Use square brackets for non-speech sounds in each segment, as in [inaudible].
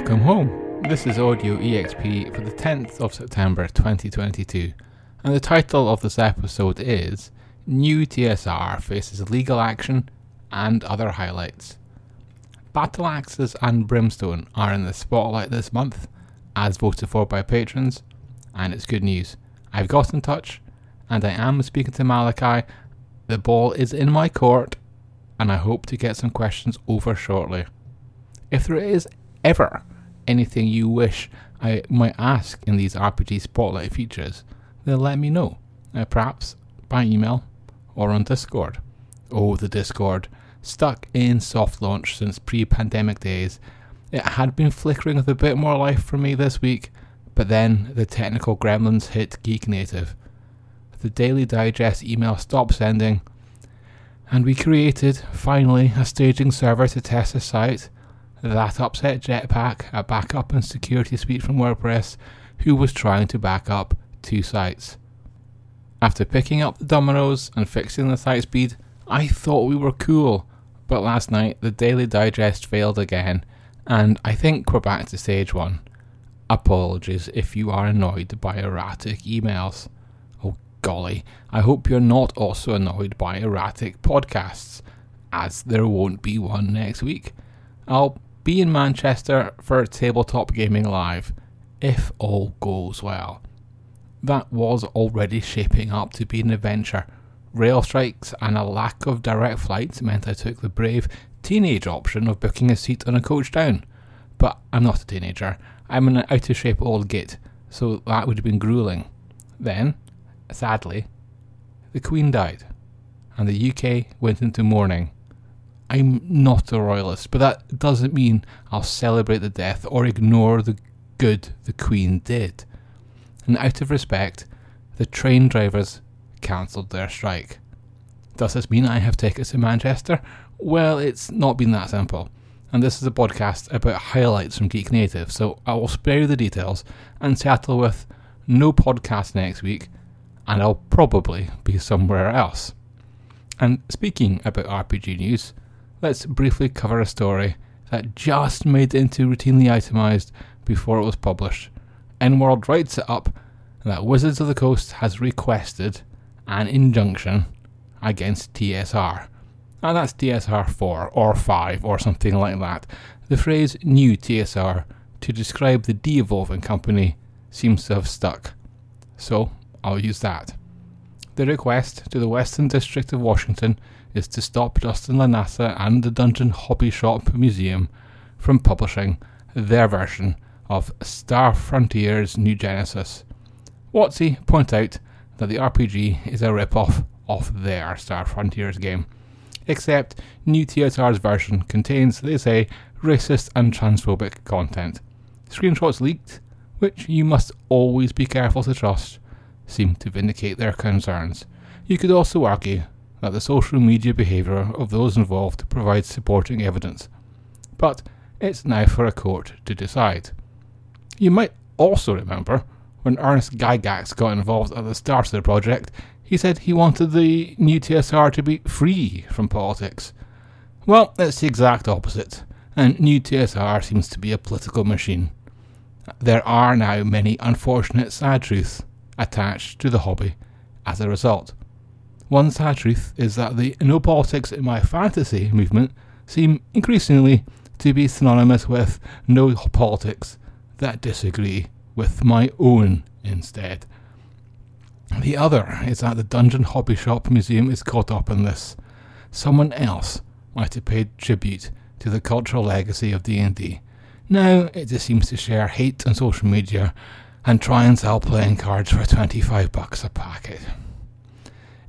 welcome home. This is Audio EXP for the 10th of September 2022, and the title of this episode is New TSR Faces Legal Action and Other Highlights. Battle Axes and Brimstone are in the spotlight this month, as voted for by patrons, and it's good news. I've got in touch, and I am speaking to Malachi. The ball is in my court, and I hope to get some questions over shortly. If there is ever anything you wish I might ask in these RPG Spotlight features, then let me know, uh, perhaps by email or on Discord. Oh, the Discord. Stuck in soft launch since pre pandemic days. It had been flickering with a bit more life for me this week, but then the technical gremlins hit Geek Native. The Daily Digest email stopped sending, and we created, finally, a staging server to test the site that upset Jetpack, a backup and security suite from WordPress, who was trying to back up two sites. After picking up the dominoes and fixing the site speed, I thought we were cool, but last night the Daily Digest failed again, and I think we're back to stage one. Apologies if you are annoyed by erratic emails. Oh golly, I hope you're not also annoyed by erratic podcasts, as there won't be one next week. I'll be in Manchester for Tabletop Gaming Live, if all goes well. That was already shaping up to be an adventure. Rail strikes and a lack of direct flights meant I took the brave teenage option of booking a seat on a coach down. But I'm not a teenager, I'm an out of shape old git, so that would have been grueling. Then, sadly, the Queen died, and the UK went into mourning. I'm not a royalist, but that doesn't mean I'll celebrate the death or ignore the good the Queen did. And out of respect, the train drivers cancelled their strike. Does this mean I have tickets to Manchester? Well, it's not been that simple. And this is a podcast about highlights from Geek Native, so I will spare you the details and settle with no podcast next week, and I'll probably be somewhere else. And speaking about RPG news, let's briefly cover a story that just made it into routinely itemized before it was published. EnWorld writes it up that Wizards of the Coast has requested an injunction against TSR. And that's TSR 4 or 5 or something like that. The phrase new TSR to describe the de evolving company seems to have stuck. So I'll use that. The request to the Western District of Washington is to stop Justin LaNasa and the Dungeon Hobby Shop Museum from publishing their version of Star Frontiers New Genesis. WotC point out that the RPG is a rip-off of their Star Frontiers game, except New TSR's version contains, they say, racist and transphobic content. Screenshots leaked, which you must always be careful to trust, seem to vindicate their concerns. You could also argue that the social media behaviour of those involved provides supporting evidence. But it's now for a court to decide. You might also remember when Ernest Gygax got involved at the start of the project, he said he wanted the new TSR to be free from politics. Well, it's the exact opposite, and new TSR seems to be a political machine. There are now many unfortunate sad truths attached to the hobby as a result. One sad truth is that the no politics in my fantasy movement seem increasingly to be synonymous with no politics that disagree with my own instead. The other is that the Dungeon Hobby Shop Museum is caught up in this. Someone else might have paid tribute to the cultural legacy of D&D. Now it just seems to share hate on social media and try and sell playing cards for 25 bucks a packet.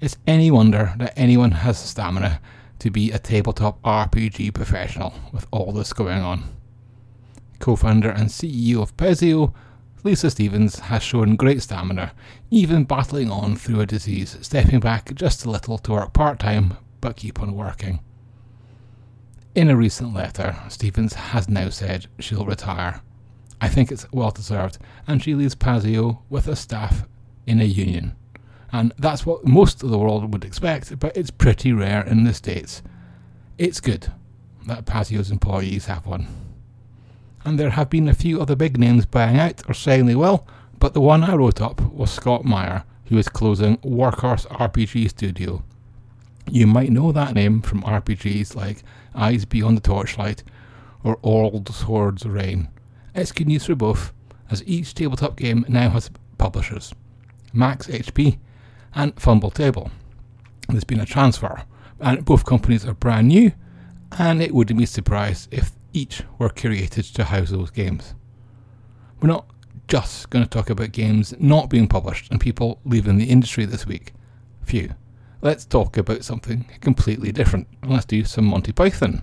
It's any wonder that anyone has stamina to be a tabletop RPG professional with all this going on. Co founder and CEO of Paizo, Lisa Stevens has shown great stamina, even battling on through a disease, stepping back just a little to work part time but keep on working. In a recent letter, Stevens has now said she'll retire. I think it's well deserved, and she leaves Paizo with a staff in a union. And that's what most of the world would expect, but it's pretty rare in the States. It's good that Paizo's employees have one. and there have been a few other big names buying out or saying they will, but the one I wrote up was Scott Meyer, who is closing Workhorse RPG Studio. You might know that name from RPGs like Eyes Beyond the Torchlight or Old Swords Reign. It's good news for both, as each tabletop game now has publishers Max HP and Fumble Table. There's been a transfer, and both companies are brand new, and it wouldn't be surprised if each were created to house those games. We're not just going to talk about games not being published and people leaving the industry this week. Phew. Let's talk about something completely different. Let's do some Monty Python.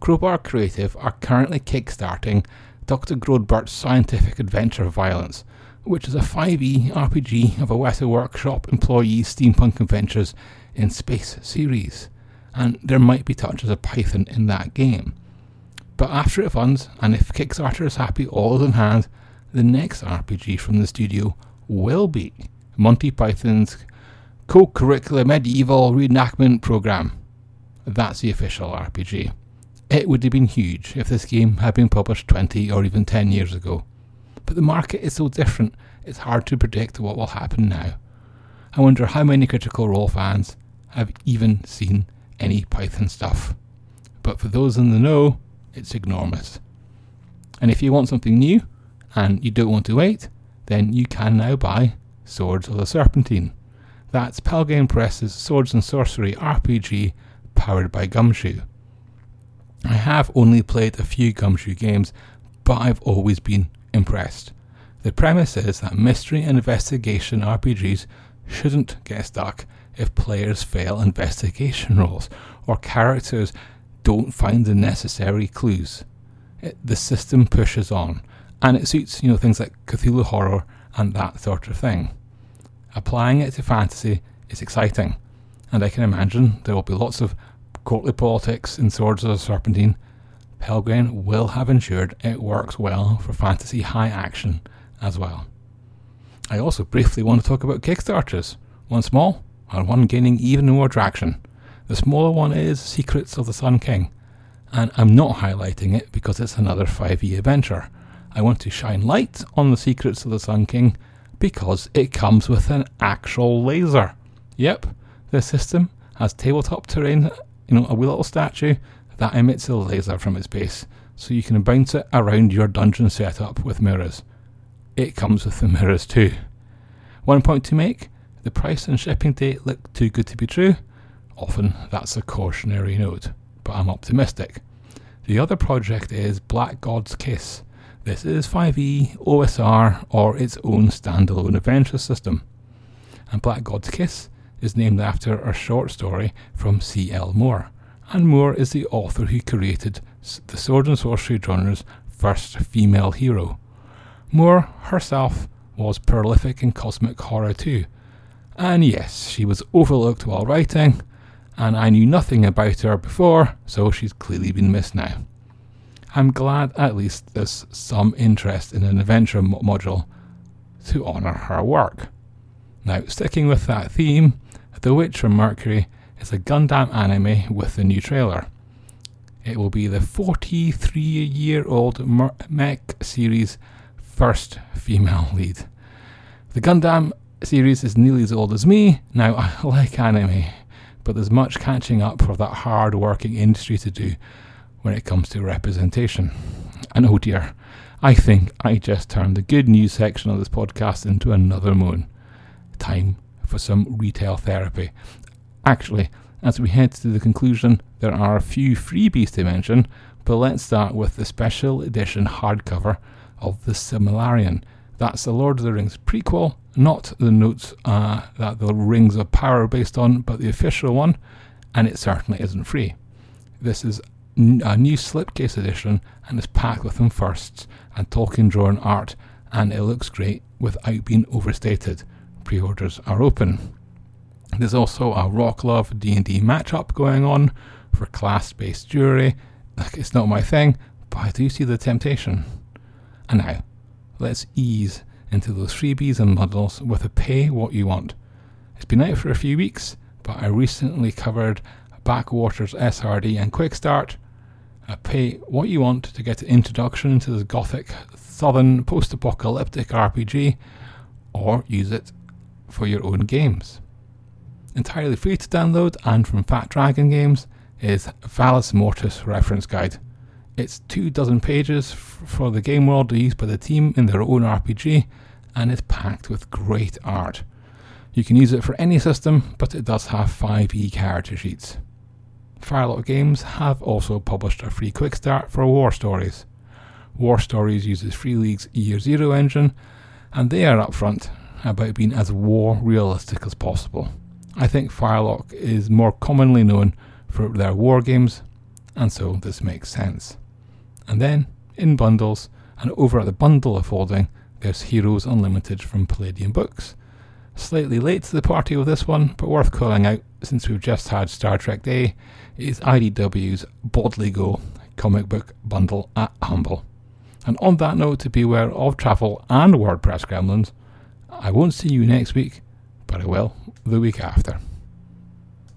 Crowbar Creative are currently kickstarting Dr. Grordbort's Scientific Adventure of Violence, which is a 5e RPG of a Weta Workshop employees' steampunk adventures in space series. And there might be touches of Python in that game. But after it funds, and if Kickstarter is happy, all is in hand, the next RPG from the studio will be Monty Python's co curricular medieval reenactment program. That's the official RPG. It would have been huge if this game had been published 20 or even 10 years ago. But the market is so different, it's hard to predict what will happen now. I wonder how many Critical Role fans have even seen any Python stuff. But for those in the know, it's enormous. And if you want something new and you don't want to wait, then you can now buy Swords of the Serpentine. That's Pelgrane Press's Swords and Sorcery RPG powered by Gumshoe. I have only played a few Gumshoe games, but I've always been impressed. The premise is that mystery and investigation RPGs shouldn't get stuck if players fail investigation rolls or characters don't find the necessary clues. It, the system pushes on, and it suits you know things like Cthulhu horror and that sort of thing. Applying it to fantasy is exciting, and I can imagine there will be lots of courtly politics in Swords of the Serpentine. Pelgrane will have ensured it works well for fantasy high action as well. I also briefly want to talk about Kickstarters, one small and one gaining even more traction. The smaller one is Secrets of the Sun King, and I'm not highlighting it because it's another 5e adventure. I want to shine light on the Secrets of the Sun King because it comes with an actual laser. Yep, the system has tabletop terrain, you know, a wee little statue that emits a laser from its base, so you can bounce it around your dungeon setup with mirrors. It comes with the mirrors too. One point to make the price and shipping date look too good to be true, Often that's a cautionary note, but I'm optimistic. The other project is Black God's Kiss. This is 5e, OSR, or its own standalone adventure system. And Black God's Kiss is named after a short story from C.L. Moore. And Moore is the author who created the sword and sorcery genre's first female hero. Moore herself was prolific in cosmic horror too. And yes, she was overlooked while writing, and I knew nothing about her before, so she's clearly been missed now. I'm glad at least there's some interest in an adventure mo- module to honour her work. Now, sticking with that theme, The Witch from Mercury is a Gundam anime with the new trailer. It will be the 43 year old mech series' first female lead. The Gundam series is nearly as old as me. Now, [laughs] I like anime, but there's much catching up for that hard working industry to do when it comes to representation. And oh dear, I think I just turned the good news section of this podcast into another moon. Time for some retail therapy. Actually, as we head to the conclusion, there are a few freebies to mention, but let's start with the special edition hardcover of The Silmarillion. That's the Lord of the Rings prequel not the notes uh, that the Rings of Power are based on, but the official one, and it certainly isn't free. This is a new slipcase edition and is packed with them firsts and Tolkien drawn art, and it looks great without being overstated. Pre-orders are open. There's also a Rock Love D&D matchup going on for class-based jury. Like it's not my thing, but I do see the temptation. And now, let's ease into those freebies and models with a pay what you want. It's been out for a few weeks, but I recently covered Backwaters SRD and Quick Start, pay what you want to get an introduction into this gothic, southern, post apocalyptic RPG, or use it for your own games. Entirely free to download and from Fat Dragon Games is Valis Mortis Reference Guide. It's two dozen pages f- for the game world used by the team in their own RPG and is packed with great art. You can use it for any system, but it does have 5e character sheets. Firelock Games have also published a free quick start for War Stories. War Stories uses Free League's Year Zero engine, and they are upfront about being as war realistic as possible. I think Firelock is more commonly known for their war games, and so this makes sense. And then, in bundles, and over at the Bundle of Holding, there's Heroes Unlimited from Palladium Books. Slightly late to the party with this one, but worth calling out since we've just had Star Trek Day, is IDW's Boldly Go comic book bundle at Humble. And on that note, to beware of travel and WordPress gremlins, I won't see you next week, I will the week after.